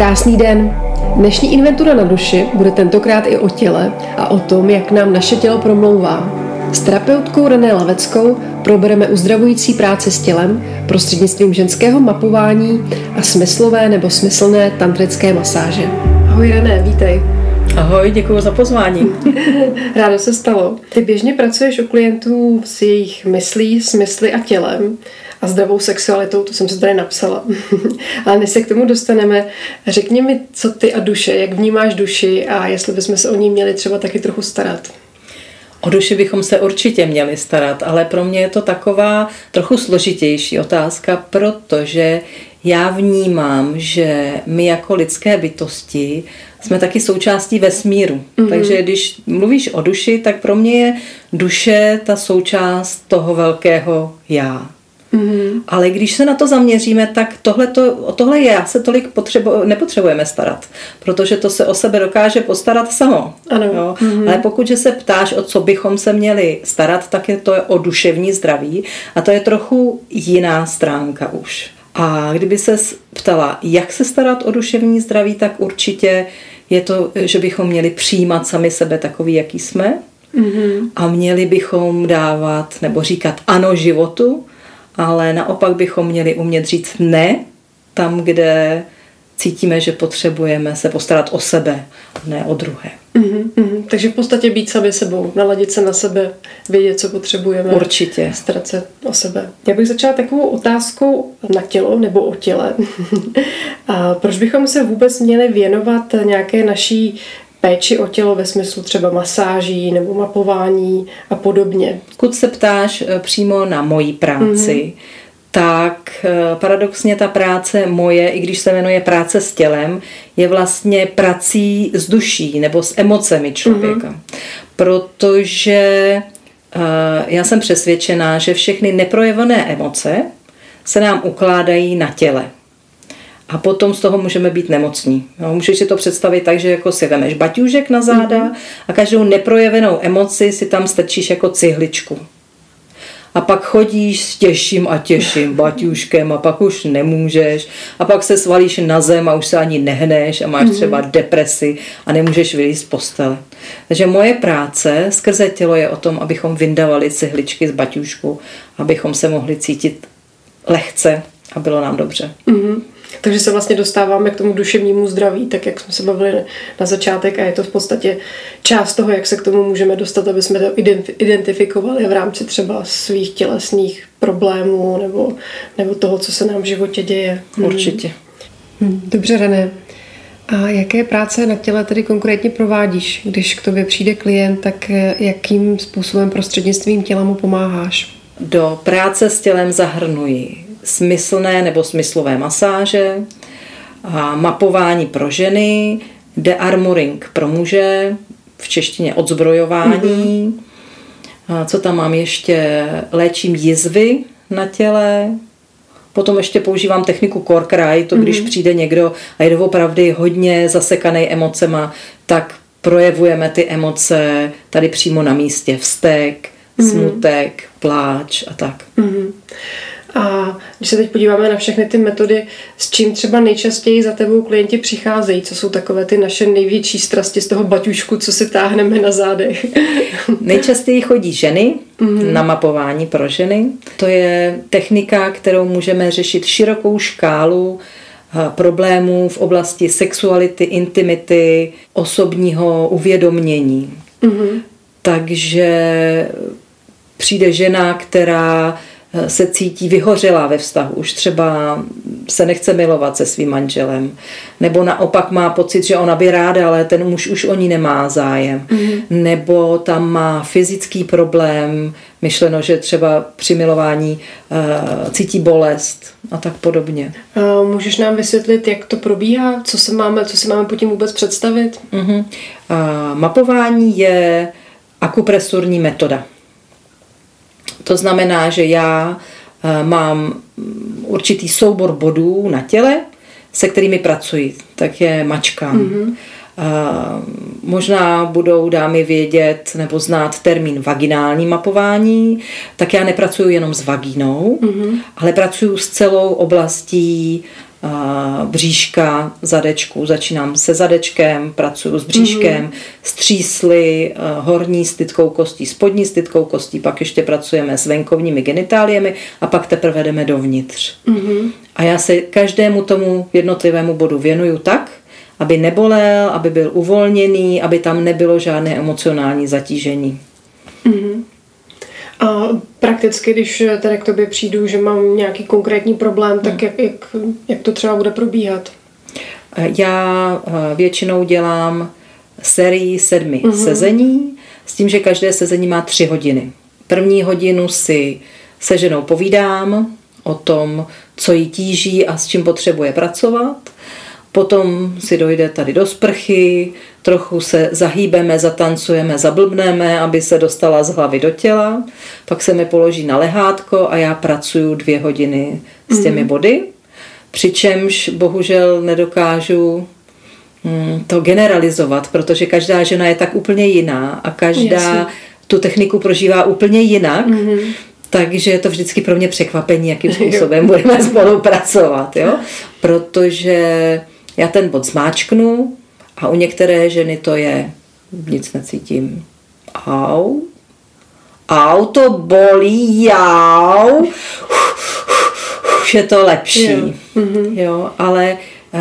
Krásný den. Dnešní inventura na duši bude tentokrát i o těle a o tom, jak nám naše tělo promlouvá. S terapeutkou René Laveckou probereme uzdravující práci s tělem prostřednictvím ženského mapování a smyslové nebo smyslné tantrické masáže. Ahoj René, vítej. Ahoj, děkuji za pozvání. Rádo se stalo. Ty běžně pracuješ u klientů s jejich myslí, smysly a tělem a zdravou sexualitou, to jsem se tady napsala. Ale než se k tomu dostaneme, řekni mi, co ty a duše, jak vnímáš duši a jestli bychom se o ní měli třeba taky trochu starat. O duši bychom se určitě měli starat, ale pro mě je to taková trochu složitější otázka, protože já vnímám, že my jako lidské bytosti jsme taky součástí vesmíru. Mm-hmm. Takže když mluvíš o duši, tak pro mě je duše ta součást toho velkého já. Mm-hmm. Ale když se na to zaměříme, tak tohle, to, o tohle já se tolik potřebu, nepotřebujeme starat, protože to se o sebe dokáže postarat samo. Ano. Jo? Mm-hmm. Ale pokud se ptáš, o co bychom se měli starat, tak je to o duševní zdraví a to je trochu jiná stránka už. A kdyby se ptala, jak se starat o duševní zdraví, tak určitě je to, že bychom měli přijímat sami sebe takový, jaký jsme. Mm-hmm. A měli bychom dávat nebo říkat ano životu, ale naopak bychom měli umět říct ne tam, kde cítíme, že potřebujeme se postarat o sebe, ne o druhé. Mm-hmm, mm-hmm. Takže v podstatě být sami sebou, naladit se na sebe, vědět, co potřebujeme. Určitě. Starat se o sebe. Já bych začala takovou otázkou na tělo nebo o těle. A proč bychom se vůbec měli věnovat nějaké naší péči o tělo ve smyslu třeba masáží nebo mapování a podobně. Pokud se ptáš eh, přímo na moji práci, mm-hmm. tak eh, paradoxně ta práce moje, i když se jmenuje práce s tělem, je vlastně prací s duší nebo s emocemi člověka. Mm-hmm. Protože eh, já jsem přesvědčená, že všechny neprojevené emoce se nám ukládají na těle a potom z toho můžeme být nemocní. No, můžeš si to představit tak, že jako si vemeš baťůžek na záda mm-hmm. a každou neprojevenou emoci si tam strčíš jako cihličku. A pak chodíš s těžším a těžším baťůžkem a pak už nemůžeš a pak se svalíš na zem a už se ani nehneš a máš mm-hmm. třeba depresi a nemůžeš vylít z postele. Takže moje práce skrze tělo je o tom, abychom vyndavali cihličky z baťůžku, abychom se mohli cítit lehce a bylo nám dobře. Mm-hmm. Takže se vlastně dostáváme k tomu duševnímu zdraví, tak jak jsme se bavili na začátek a je to v podstatě část toho, jak se k tomu můžeme dostat, aby jsme to identifikovali v rámci třeba svých tělesných problémů nebo, nebo toho, co se nám v životě děje. Hmm. Určitě. Hmm. Dobře, René. A jaké práce na těle tedy konkrétně provádíš? Když k tobě přijde klient, tak jakým způsobem prostřednictvím těla mu pomáháš? Do práce s tělem zahrnuji smyslné nebo smyslové masáže, a mapování pro ženy, dearmoring pro muže, v češtině odzbrojování. Mm-hmm. A co tam mám ještě? Léčím jizvy na těle, Potom ještě používám techniku core cry, to když mm-hmm. přijde někdo a je opravdu hodně zasekaný emocema, tak projevujeme ty emoce tady přímo na místě. Vztek, mm-hmm. smutek, pláč a tak. Mm-hmm. A když se teď podíváme na všechny ty metody, s čím třeba nejčastěji za tebou klienti přicházejí, co jsou takové ty naše největší strasti z toho baťušku, co si táhneme na zádech? Nejčastěji chodí ženy mm-hmm. na mapování pro ženy. To je technika, kterou můžeme řešit širokou škálu eh, problémů v oblasti sexuality, intimity, osobního uvědomění. Mm-hmm. Takže přijde žena, která se cítí vyhořelá ve vztahu, už třeba se nechce milovat se svým manželem, nebo naopak má pocit, že ona by ráda, ale ten muž už o ní nemá zájem, mm-hmm. nebo tam má fyzický problém, myšleno, že třeba při milování uh, cítí bolest a tak podobně. Uh, můžeš nám vysvětlit, jak to probíhá, co se máme, co si máme po tím vůbec představit? Uh-huh. Uh, mapování je akupresurní metoda. To znamená, že já eh, mám určitý soubor bodů na těle, se kterými pracuji, tak je mačkám. Mm-hmm. Možná budou dámy vědět nebo znát termín vaginální mapování, tak já nepracuji jenom s vagínou, mm-hmm. ale pracuji s celou oblastí bříška, zadečku. Začínám se zadečkem, pracuji s bříškem, mm-hmm. střísly, horní stytkou kostí, spodní stytkou kostí, pak ještě pracujeme s venkovními genitáliemi a pak teprve jdeme dovnitř. Mm-hmm. A já se každému tomu jednotlivému bodu věnuju tak, aby nebolel, aby byl uvolněný, aby tam nebylo žádné emocionální zatížení. Mm-hmm. A prakticky, když tedy k tobě přijdu, že mám nějaký konkrétní problém, tak hmm. jak, jak, jak to třeba bude probíhat? Já eh, většinou dělám sérii sedmi mm-hmm. sezení, s tím, že každé sezení má tři hodiny. První hodinu si se ženou povídám o tom, co jí tíží a s čím potřebuje pracovat. Potom si dojde tady do sprchy, trochu se zahýbeme, zatancujeme, zablbneme, aby se dostala z hlavy do těla. Pak se mi položí na lehátko a já pracuju dvě hodiny s těmi mhm. body. Přičemž bohužel nedokážu hm, to generalizovat, protože každá žena je tak úplně jiná a každá Jasně. tu techniku prožívá úplně jinak. Mm-hmm. Takže je to vždycky pro mě překvapení, jakým způsobem budeme spolupracovat. Jo? Protože já ten bod zmáčknu a u některé ženy to je nic necítím. Au. Au, to bolí, jau. Už je to lepší. Jo. Mm-hmm. jo, ale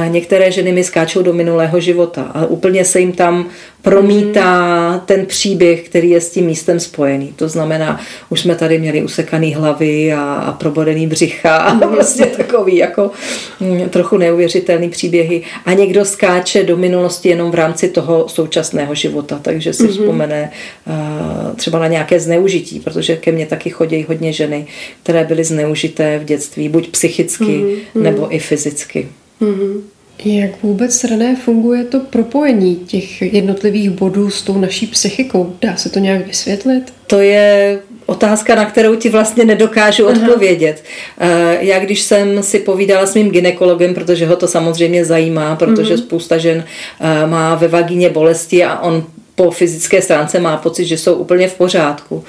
některé ženy mi skáčou do minulého života a úplně se jim tam promítá mm. ten příběh, který je s tím místem spojený. To znamená, už jsme tady měli usekaný hlavy a, a probodený břicha a mm. prostě takový jako mm, trochu neuvěřitelný příběhy. A někdo skáče do minulosti jenom v rámci toho současného života, takže si mm. vzpomene uh, třeba na nějaké zneužití, protože ke mně taky chodí hodně ženy, které byly zneužité v dětství, buď psychicky nebo i fyzicky. Mm-hmm. Jak vůbec, René, funguje to propojení těch jednotlivých bodů s tou naší psychikou? Dá se to nějak vysvětlit? To je otázka, na kterou ti vlastně nedokážu Aha. odpovědět. Eh, já když jsem si povídala s mým ginekologem, protože ho to samozřejmě zajímá, protože mm-hmm. spousta žen eh, má ve vagíně bolesti a on po fyzické stránce má pocit, že jsou úplně v pořádku,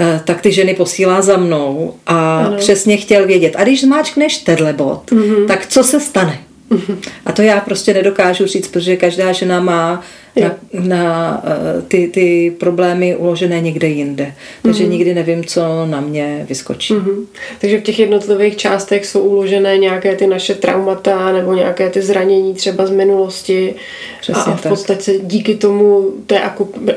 eh, tak ty ženy posílá za mnou a ano. přesně chtěl vědět. A když zmáčkneš tenhle bod, mm-hmm. tak co se stane? A to já prostě nedokážu říct, protože každá žena má na, na eh, ty, ty problémy uložené někde jinde. Takže mm-hmm. nikdy nevím, co na mě vyskočí. Mm-hmm. Takže v těch jednotlivých částech jsou uložené nějaké ty naše traumata nebo nějaké ty zranění třeba z minulosti. Přesně a v tak. podstatě díky tomu té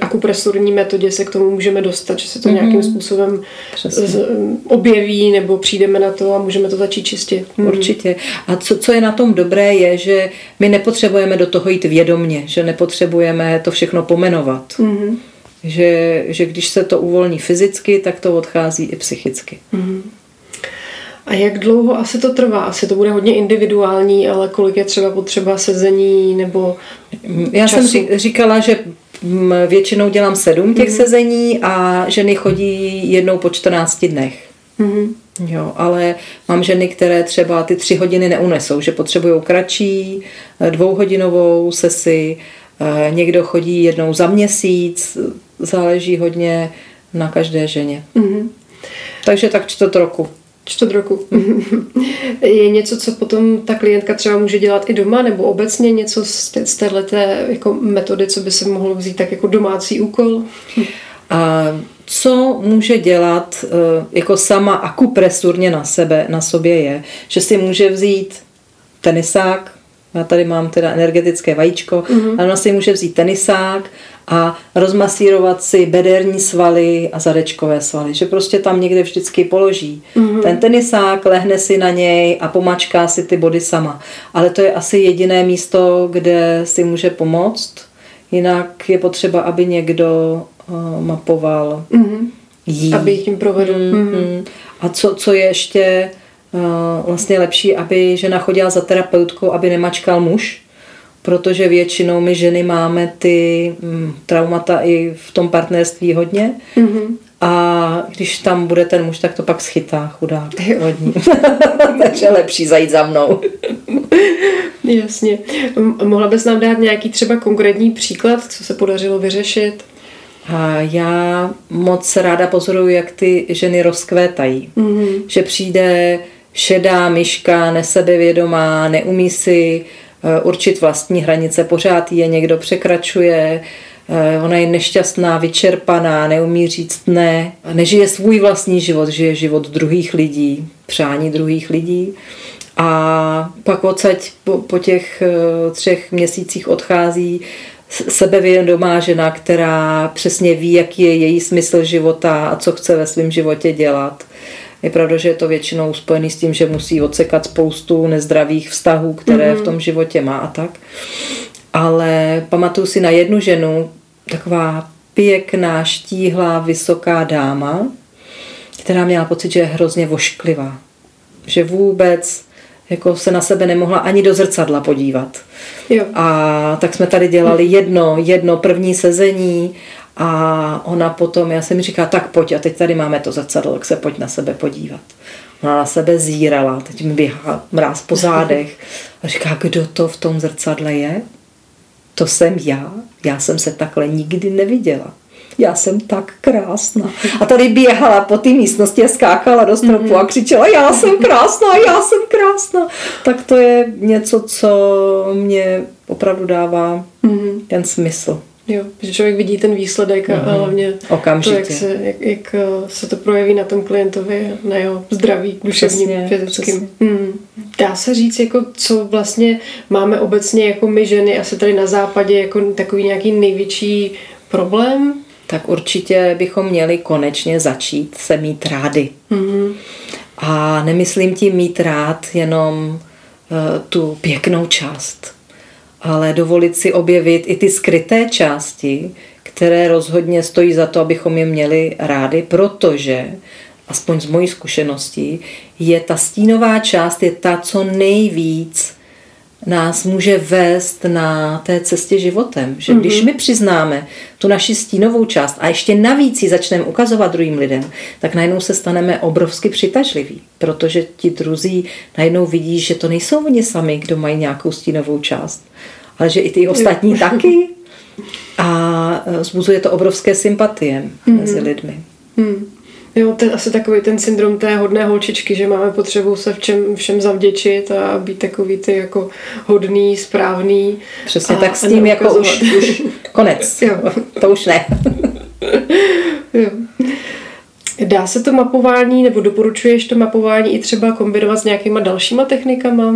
akupresurní metodě se k tomu můžeme dostat, že se to mm-hmm. nějakým způsobem z, objeví nebo přijdeme na to a můžeme to začít čistit. Mm-hmm. Určitě. A co, co je na tom dobré, je, že my nepotřebujeme do toho jít vědomně, že nepotřebujeme potřebujeme to všechno pomenovat. Mm-hmm. Že, že když se to uvolní fyzicky, tak to odchází i psychicky. Mm-hmm. A jak dlouho asi to trvá? Asi to bude hodně individuální, ale kolik je třeba potřeba sezení nebo Já času? jsem říkala, že většinou dělám sedm těch mm-hmm. sezení a ženy chodí jednou po 14 dnech. Mm-hmm. Jo, ale mám ženy, které třeba ty tři hodiny neunesou, že potřebují kratší dvouhodinovou sesi Eh, někdo chodí jednou za měsíc, záleží hodně na každé ženě. Mm-hmm. Takže tak čtvrt roku. Čtvrt roku. je něco, co potom ta klientka třeba může dělat i doma, nebo obecně něco z, z této jako metody, co by se mohlo vzít tak jako domácí úkol? A co může dělat eh, jako sama akupresurně na sebe, na sobě je, že si může vzít tenisák, já tady mám teda energetické vajíčko, mm-hmm. a ona si může vzít tenisák a rozmasírovat si bederní svaly a zadečkové svaly. Že prostě tam někde vždycky položí mm-hmm. ten tenisák, lehne si na něj a pomačká si ty body sama. Ale to je asi jediné místo, kde si může pomoct. Jinak je potřeba, aby někdo uh, mapoval mm-hmm. jí. Aby tím provedl. Mm-hmm. A co, co je ještě vlastně lepší, aby žena chodila za terapeutkou, aby nemačkal muž, protože většinou my ženy máme ty mm, traumata i v tom partnerství hodně. Mm-hmm. A když tam bude ten muž, tak to pak schytá chudák hodně. Takže lepší zajít za mnou. Jasně. Mohla bys nám dát nějaký třeba konkrétní příklad, co se podařilo vyřešit? A já moc ráda pozoruju, jak ty ženy rozkvétají. Mm-hmm. Že přijde šedá myška, nesebevědomá, neumí si eh, určit vlastní hranice, pořád je někdo překračuje, eh, ona je nešťastná, vyčerpaná, neumí říct ne, nežije svůj vlastní život, žije život druhých lidí, přání druhých lidí. A pak odsaď po, po těch eh, třech měsících odchází sebevědomá žena, která přesně ví, jaký je její smysl života a co chce ve svém životě dělat. Je pravda, že je to většinou spojený s tím, že musí odsekat spoustu nezdravých vztahů, které mm-hmm. v tom životě má a tak. Ale pamatuju si na jednu ženu, taková pěkná, štíhlá, vysoká dáma, která měla pocit, že je hrozně vošklivá. Že vůbec jako se na sebe nemohla ani do zrcadla podívat. Jo. A tak jsme tady dělali jedno, jedno první sezení a ona potom, já jsem mi říká, tak pojď a teď tady máme to zrcadlo, tak se pojď na sebe podívat. Ona na sebe zírala, teď mi běhá mráz po zádech a říká, kdo to v tom zrcadle je? To jsem já, já jsem se takhle nikdy neviděla já jsem tak krásná. A tady běhala po té místnosti a skákala do stropu mm-hmm. a křičela, já jsem krásná, já jsem krásná. Tak to je něco, co mě opravdu dává mm-hmm. ten smysl. Jo, že člověk vidí ten výsledek a mm-hmm. hlavně Okamžitě. to, jak se, jak, jak eh, se to projeví na tom klientovi, na jeho zdraví, duševním, přesně, fyzickým. Mm. Dá se říct, jako, co vlastně máme obecně jako my ženy, asi tady na západě, jako takový nějaký největší problém tak určitě bychom měli konečně začít se mít rády. Mm-hmm. A nemyslím tím mít rád jenom uh, tu pěknou část, ale dovolit si objevit i ty skryté části, které rozhodně stojí za to, abychom je měli rádi, protože, aspoň z mojí zkušeností, je ta stínová část je ta, co nejvíc nás může vést na té cestě životem. Že když mhm. my přiznáme tu naši stínovou část a ještě navíc ji začneme ukazovat druhým lidem, tak najednou se staneme obrovsky přitažliví, protože ti druzí najednou vidí, že to nejsou oni sami, kdo mají nějakou stínovou část, ale že i ty ostatní taky. A e, zbuzuje to obrovské sympatie mm-hmm. mezi lidmi. Mm. Jo, ten, asi takový ten syndrom té hodné holčičky, že máme potřebu se v čem, všem zavděčit a být takový ty jako hodný, správný. Přesně a, tak s tím jako už, už konec. jo. To už ne. jo. Dá se to mapování, nebo doporučuješ to mapování i třeba kombinovat s nějakýma dalšíma technikama?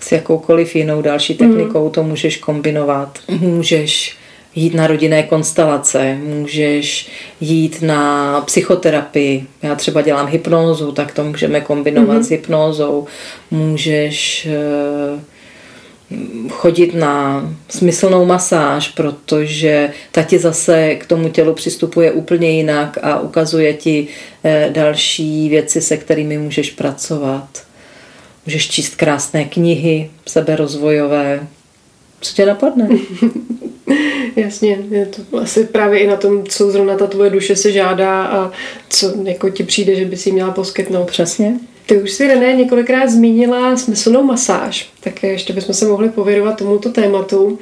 S jakoukoliv jinou další technikou mm. to můžeš kombinovat. Můžeš jít na rodinné konstelace, můžeš jít na psychoterapii. Já třeba dělám hypnózu, tak to můžeme kombinovat mm-hmm. s hypnózou. Můžeš eh, chodit na smyslnou masáž, protože ta ti zase k tomu tělu přistupuje úplně jinak a ukazuje ti eh, další věci, se kterými můžeš pracovat. Můžeš číst krásné knihy, seberozvojové. Co tě napadne? Jasně, je to asi právě i na tom, co zrovna ta tvoje duše se žádá a co jako ti přijde, že by si měla poskytnout. Přesně. Ty už si, René, několikrát zmínila smyslnou masáž, tak ještě bychom se mohli pověnovat tomuto tématu.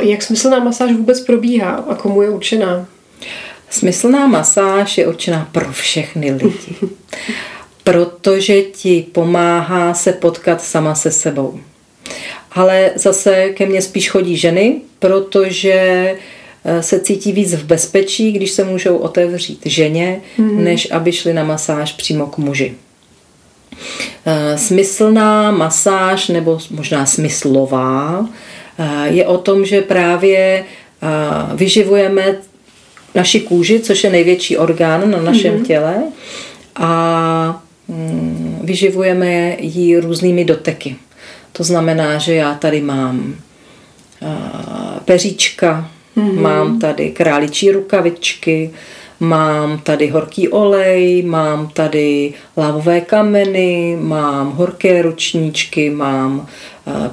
Jak smyslná masáž vůbec probíhá a komu je určená? Smyslná masáž je určená pro všechny lidi, protože ti pomáhá se potkat sama se sebou ale zase ke mně spíš chodí ženy, protože eh, se cítí víc v bezpečí, když se můžou otevřít ženě, mm-hmm. než aby šli na masáž přímo k muži. Eh, smyslná masáž, nebo možná smyslová, eh, je o tom, že právě vyživujeme naši kůži, což je největší orgán na našem mm-hmm. těle, a mm, vyživujeme ji různými doteky. To znamená, že já tady mám peříčka, mm-hmm. mám tady králičí rukavičky, mám tady horký olej, mám tady lávové kameny, mám horké ručníčky, mám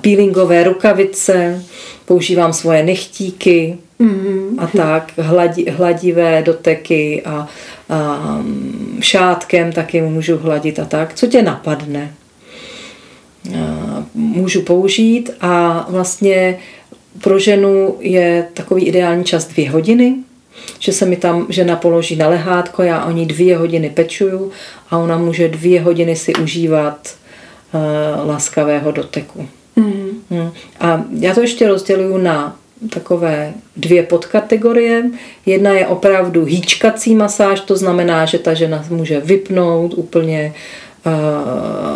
peelingové rukavice, používám svoje nechtíky mm-hmm. a tak, hladi, hladivé doteky a, a šátkem taky můžu hladit a tak. Co tě napadne? Můžu použít a vlastně pro ženu je takový ideální čas dvě hodiny, že se mi tam žena položí na lehátko, já o ní dvě hodiny pečuju a ona může dvě hodiny si užívat uh, laskavého doteku. Mm. Mm. A já to ještě rozděluju na takové dvě podkategorie. Jedna je opravdu hýčkací masáž, to znamená, že ta žena může vypnout úplně uh,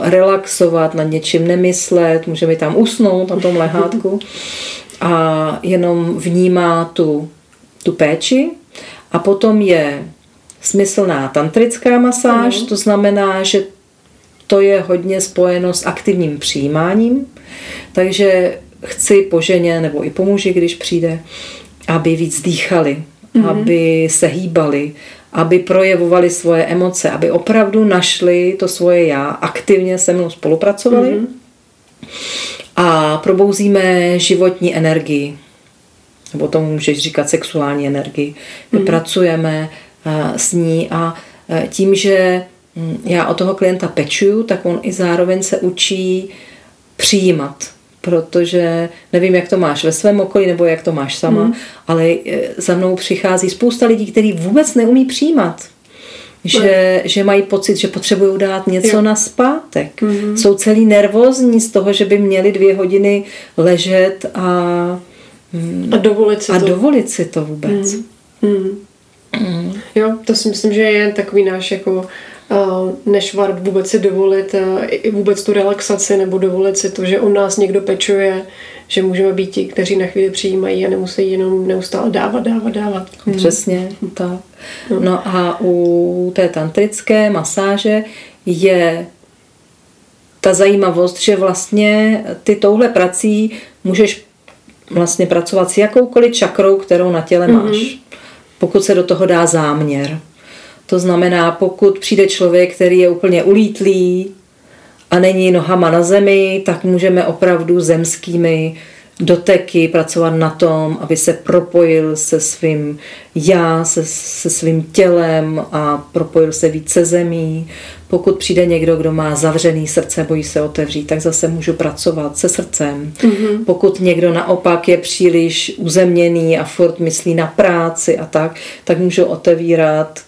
relaxovat, nad něčím nemyslet, může mi tam usnout na tom lehátku a jenom vnímá tu, tu péči. A potom je smyslná tantrická masáž, to znamená, že to je hodně spojeno s aktivním přijímáním, takže chci po ženě nebo i po muži, když přijde, aby víc dýchali, mm-hmm. aby se hýbali, aby projevovali svoje emoce, aby opravdu našli to svoje já, aktivně se mnou spolupracovali mm-hmm. a probouzíme životní energii, nebo tomu můžeš říkat sexuální energii. Mm-hmm. Pracujeme uh, s ní a uh, tím, že hm, já o toho klienta pečuju, tak on i zároveň se učí přijímat protože nevím, jak to máš ve svém okolí nebo jak to máš sama, mm. ale e, za mnou přichází spousta lidí, kteří vůbec neumí přijímat. Že, mm. že mají pocit, že potřebují dát něco jo. na zpátek. Mm. Jsou celý nervózní z toho, že by měli dvě hodiny ležet a, a dovolit si a to. dovolit si to vůbec. Mm. Mm. Mm. Jo, to si myslím, že je takový náš jako nešvart vůbec si dovolit vůbec tu relaxaci nebo dovolit si to, že on nás někdo pečuje, že můžeme být ti, kteří na chvíli přijímají a nemusí jenom neustále dávat, dávat, dávat. Hmm. Přesně, tak. Hmm. No a u té tantrické masáže je ta zajímavost, že vlastně ty touhle prací můžeš vlastně pracovat s jakoukoliv čakrou, kterou na těle máš. Mm-hmm. Pokud se do toho dá záměr. To znamená, pokud přijde člověk, který je úplně ulítlý a není nohama na zemi, tak můžeme opravdu zemskými doteky pracovat na tom, aby se propojil se svým já, se, se svým tělem a propojil se více zemí. Pokud přijde někdo, kdo má zavřený srdce, bojí se otevřít, tak zase můžu pracovat se srdcem. Mm-hmm. Pokud někdo naopak je příliš uzemněný a furt myslí na práci a tak, tak můžu otevírat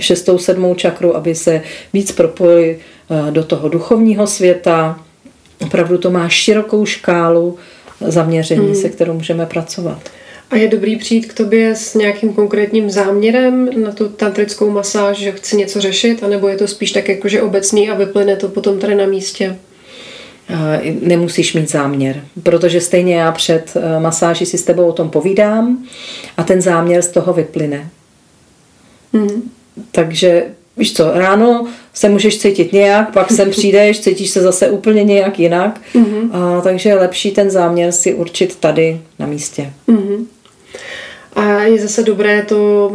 šestou, sedmou čakru, aby se víc propojili eh, do toho duchovního světa. Opravdu to má širokou škálu zaměření, hmm. se kterou můžeme pracovat. A je dobrý přijít k tobě s nějakým konkrétním záměrem na tu tantrickou masáž, že chci něco řešit, anebo je to spíš tak jakože obecný a vyplyne to potom tady na místě? Eh, nemusíš mít záměr, protože stejně já před eh, masáží si s tebou o tom povídám a ten záměr z toho vyplyne. Mm. Takže víš co, ráno se můžeš cítit nějak, pak sem přijdeš, cítíš se zase úplně nějak jinak. Mm-hmm. A, takže je lepší ten záměr si určit tady na místě. Mm-hmm. A je zase dobré to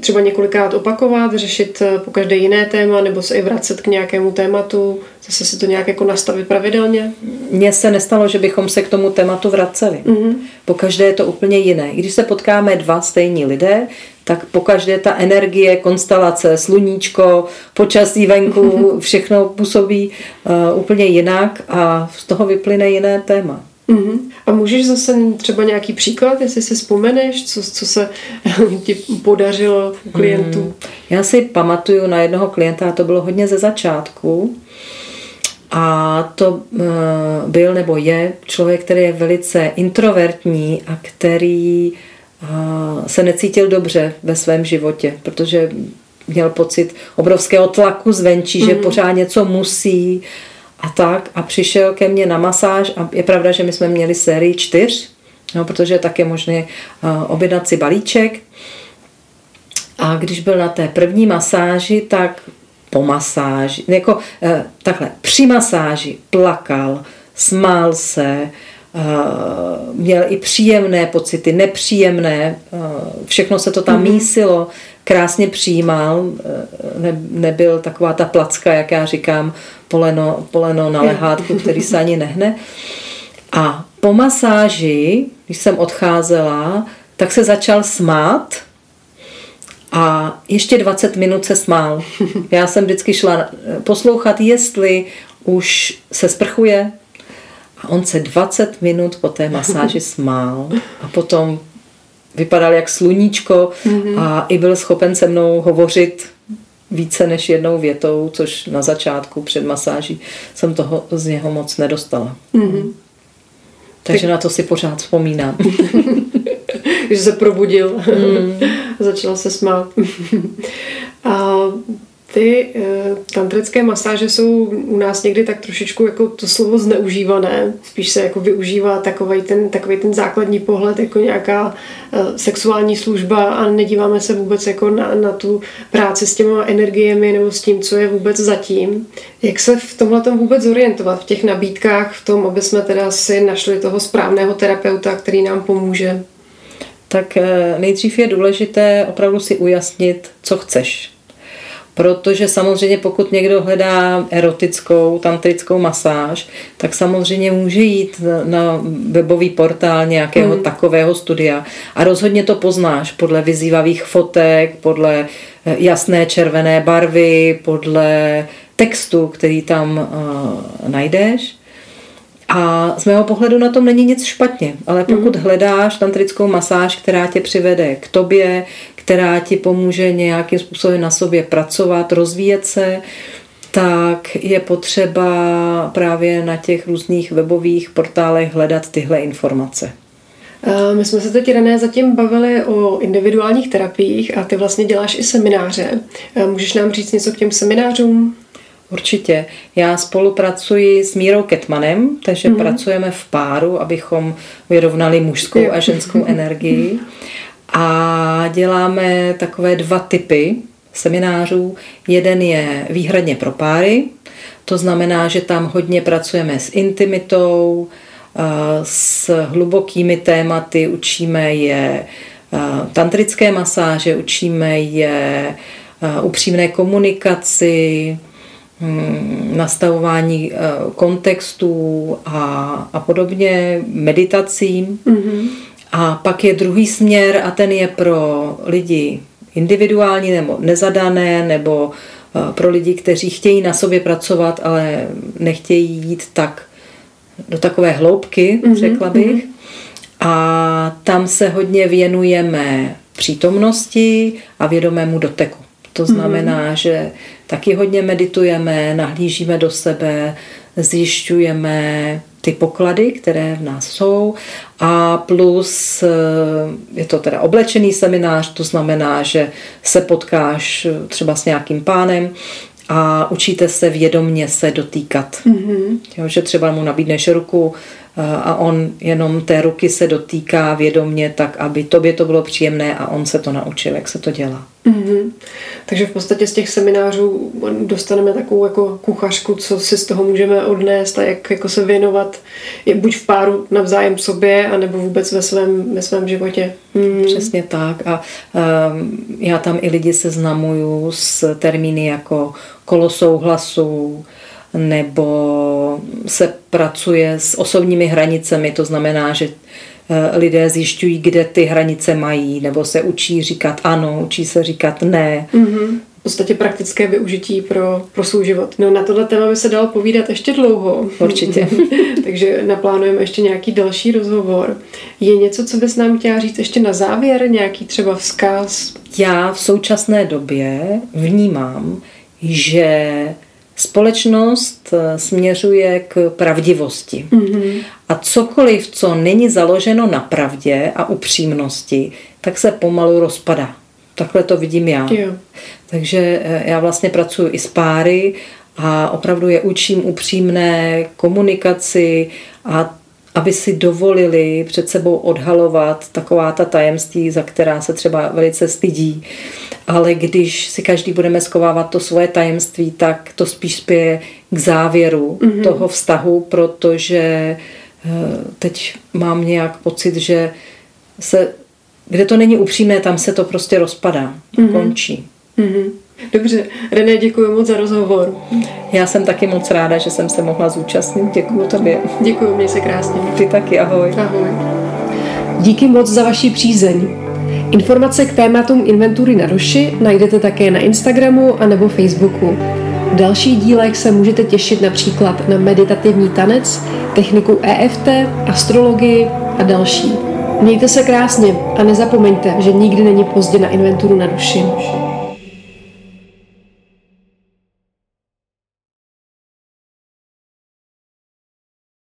třeba několikrát opakovat, řešit eh, po každé jiné téma, nebo se i vracet k nějakému tématu, zase si to nějak jako nastavit pravidelně? Mně se nestalo, že bychom se k tomu tématu vraceli. Mm-hmm. Po každé je to úplně jiné. Když se potkáme dva stejní lidé, tak po každé ta energie, konstelace, sluníčko, počasí venku, všechno působí uh, úplně jinak a z toho vyplyne jiné téma. Mm-hmm. A můžeš zase třeba nějaký příklad, jestli si vzpomeneš, co, co se ti podařilo u klientů? Mm. Já si pamatuju na jednoho klienta, a to bylo hodně ze začátku, a to uh, byl nebo je člověk, který je velice introvertní a který uh, se necítil dobře ve svém životě, protože měl pocit obrovského tlaku zvenčí, mm. že mhm. pořád něco musí, a tak a přišel ke mně na masáž a je pravda, že my jsme měli sérii čtyř, no, protože tak je možné uh, objednat si balíček. A když byl na té první masáži, tak po masáži, jako uh, takhle, při masáži plakal, smál se, měl i příjemné pocity, nepříjemné, uh, všechno se to tam mm-hmm. mísilo, krásně přijímal, ne, nebyl taková ta placka, jak já říkám, poleno, poleno na lehátku, který se ani nehne. A po masáži, když jsem odcházela, tak se začal smát a ještě 20 minut se smál. Já jsem vždycky šla poslouchat, jestli už se sprchuje. A on se 20 minut po té masáži smál a potom vypadal jak sluníčko mm-hmm. a i byl schopen se mnou hovořit více než jednou větou, což na začátku před masáží jsem toho z něho moc nedostala. Mm-hmm. Takže na to si pořád vzpomínám. Že se probudil, mm. začal se smát. A ty uh, tantrické masáže jsou u nás někdy tak trošičku jako to slovo zneužívané. Spíš se jako využívá takový ten, takový ten základní pohled jako nějaká uh, sexuální služba a nedíváme se vůbec jako na, na tu práci s těma energiemi nebo s tím, co je vůbec zatím. Jak se v tomhle vůbec zorientovat v těch nabídkách, v tom, aby jsme teda si našli toho správného terapeuta, který nám pomůže? Tak eh, nejdřív je důležité opravdu si ujasnit, co chceš Protože samozřejmě pokud někdo hledá erotickou, tantrickou masáž, tak samozřejmě může jít na webový portál nějakého mm. takového studia a rozhodně to poznáš podle vyzývavých fotek, podle eh, jasné červené barvy, podle textu, který tam uh, najdeš. A z mého pohledu na tom není nic špatně, ale pokud mm. hledáš tantrickou masáž, která tě přivede k tobě, která ti pomůže nějakým způsobem na sobě pracovat, rozvíjet se, tak je potřeba právě na těch různých webových portálech hledat tyhle informace. My jsme se teď, René, zatím bavili o individuálních terapiích a ty vlastně děláš i semináře. Můžeš nám říct něco k těm seminářům? Určitě. Já spolupracuji s Mírou Ketmanem, takže mm-hmm. pracujeme v páru, abychom vyrovnali mužskou jo. a ženskou energii. A děláme takové dva typy seminářů. Jeden je výhradně pro páry, to znamená, že tam hodně pracujeme s intimitou, eh, s hlubokými tématy, učíme je eh, tantrické masáže, učíme je eh, upřímné komunikaci, nastavování kontextů a, a podobně, meditacím. Mm-hmm. A pak je druhý směr a ten je pro lidi individuální nebo nezadané, nebo eh, pro lidi, kteří chtějí na sobě pracovat, ale nechtějí jít tak do takové hloubky, mm-hmm, řekla bych. Mm-hmm. A tam se hodně věnujeme přítomnosti a vědomému doteku. To mhm. znamená, mm-hmm. že taky hodně meditujeme, nahlížíme do sebe, zjišťujeme ty poklady, které v nás jsou a plus eh, je to teda oblečený seminář, to znamená, že se potkáš třeba s nějakým pánem a učíte se vědomně se dotýkat. Mm-hmm. Jo, že třeba mu nabídneš ruku a on jenom té ruky se dotýká vědomně tak, aby tobě to bylo příjemné a on se to naučil, jak se to dělá. Mm-hmm. Takže v podstatě z těch seminářů dostaneme takovou jako kuchařku, co si z toho můžeme odnést a jak jako se věnovat je buď v páru navzájem sobě, anebo vůbec ve svém, ve svém životě. Mm. Přesně tak a um, já tam i lidi seznamuju s termíny jako kolo souhlasu, nebo se pracuje s osobními hranicemi, to znamená, že lidé zjišťují, kde ty hranice mají, nebo se učí říkat ano, učí se říkat ne. Mm-hmm. V podstatě praktické využití pro, pro svůj život. No na tohle téma by se dalo povídat ještě dlouho. Určitě. Takže naplánujeme ještě nějaký další rozhovor. Je něco, co bys nám chtěla říct ještě na závěr? Nějaký třeba vzkaz? Já v současné době vnímám, že Společnost eh, směřuje k pravdivosti. Mm-hmm. A cokoliv, co není založeno na pravdě a upřímnosti, tak se pomalu rozpadá. Takhle to vidím já. Jo. Takže eh, já vlastně pracuji i s páry a opravdu je učím upřímné komunikaci a aby si dovolili před sebou odhalovat taková ta tajemství, za která se třeba velice stydí. Ale když si každý budeme skovávat to svoje tajemství, tak to spíš spěje k závěru mm-hmm. toho vztahu, protože eh, teď mám nějak pocit, že se, kde to není upřímné, tam se to prostě rozpadá, mm-hmm. končí. Mm-hmm. Dobře, René, děkuji moc za rozhovor. Já jsem taky moc ráda, že jsem se mohla zúčastnit. Děkuji tobě. Děkuji, mě se krásně. Ty taky, ahoj. Ahoj. Díky moc za vaši přízeň. Informace k tématům inventury na duši najdete také na Instagramu a nebo Facebooku. V dalších dílech se můžete těšit například na meditativní tanec, techniku EFT, astrologii a další. Mějte se krásně a nezapomeňte, že nikdy není pozdě na inventuru na duši.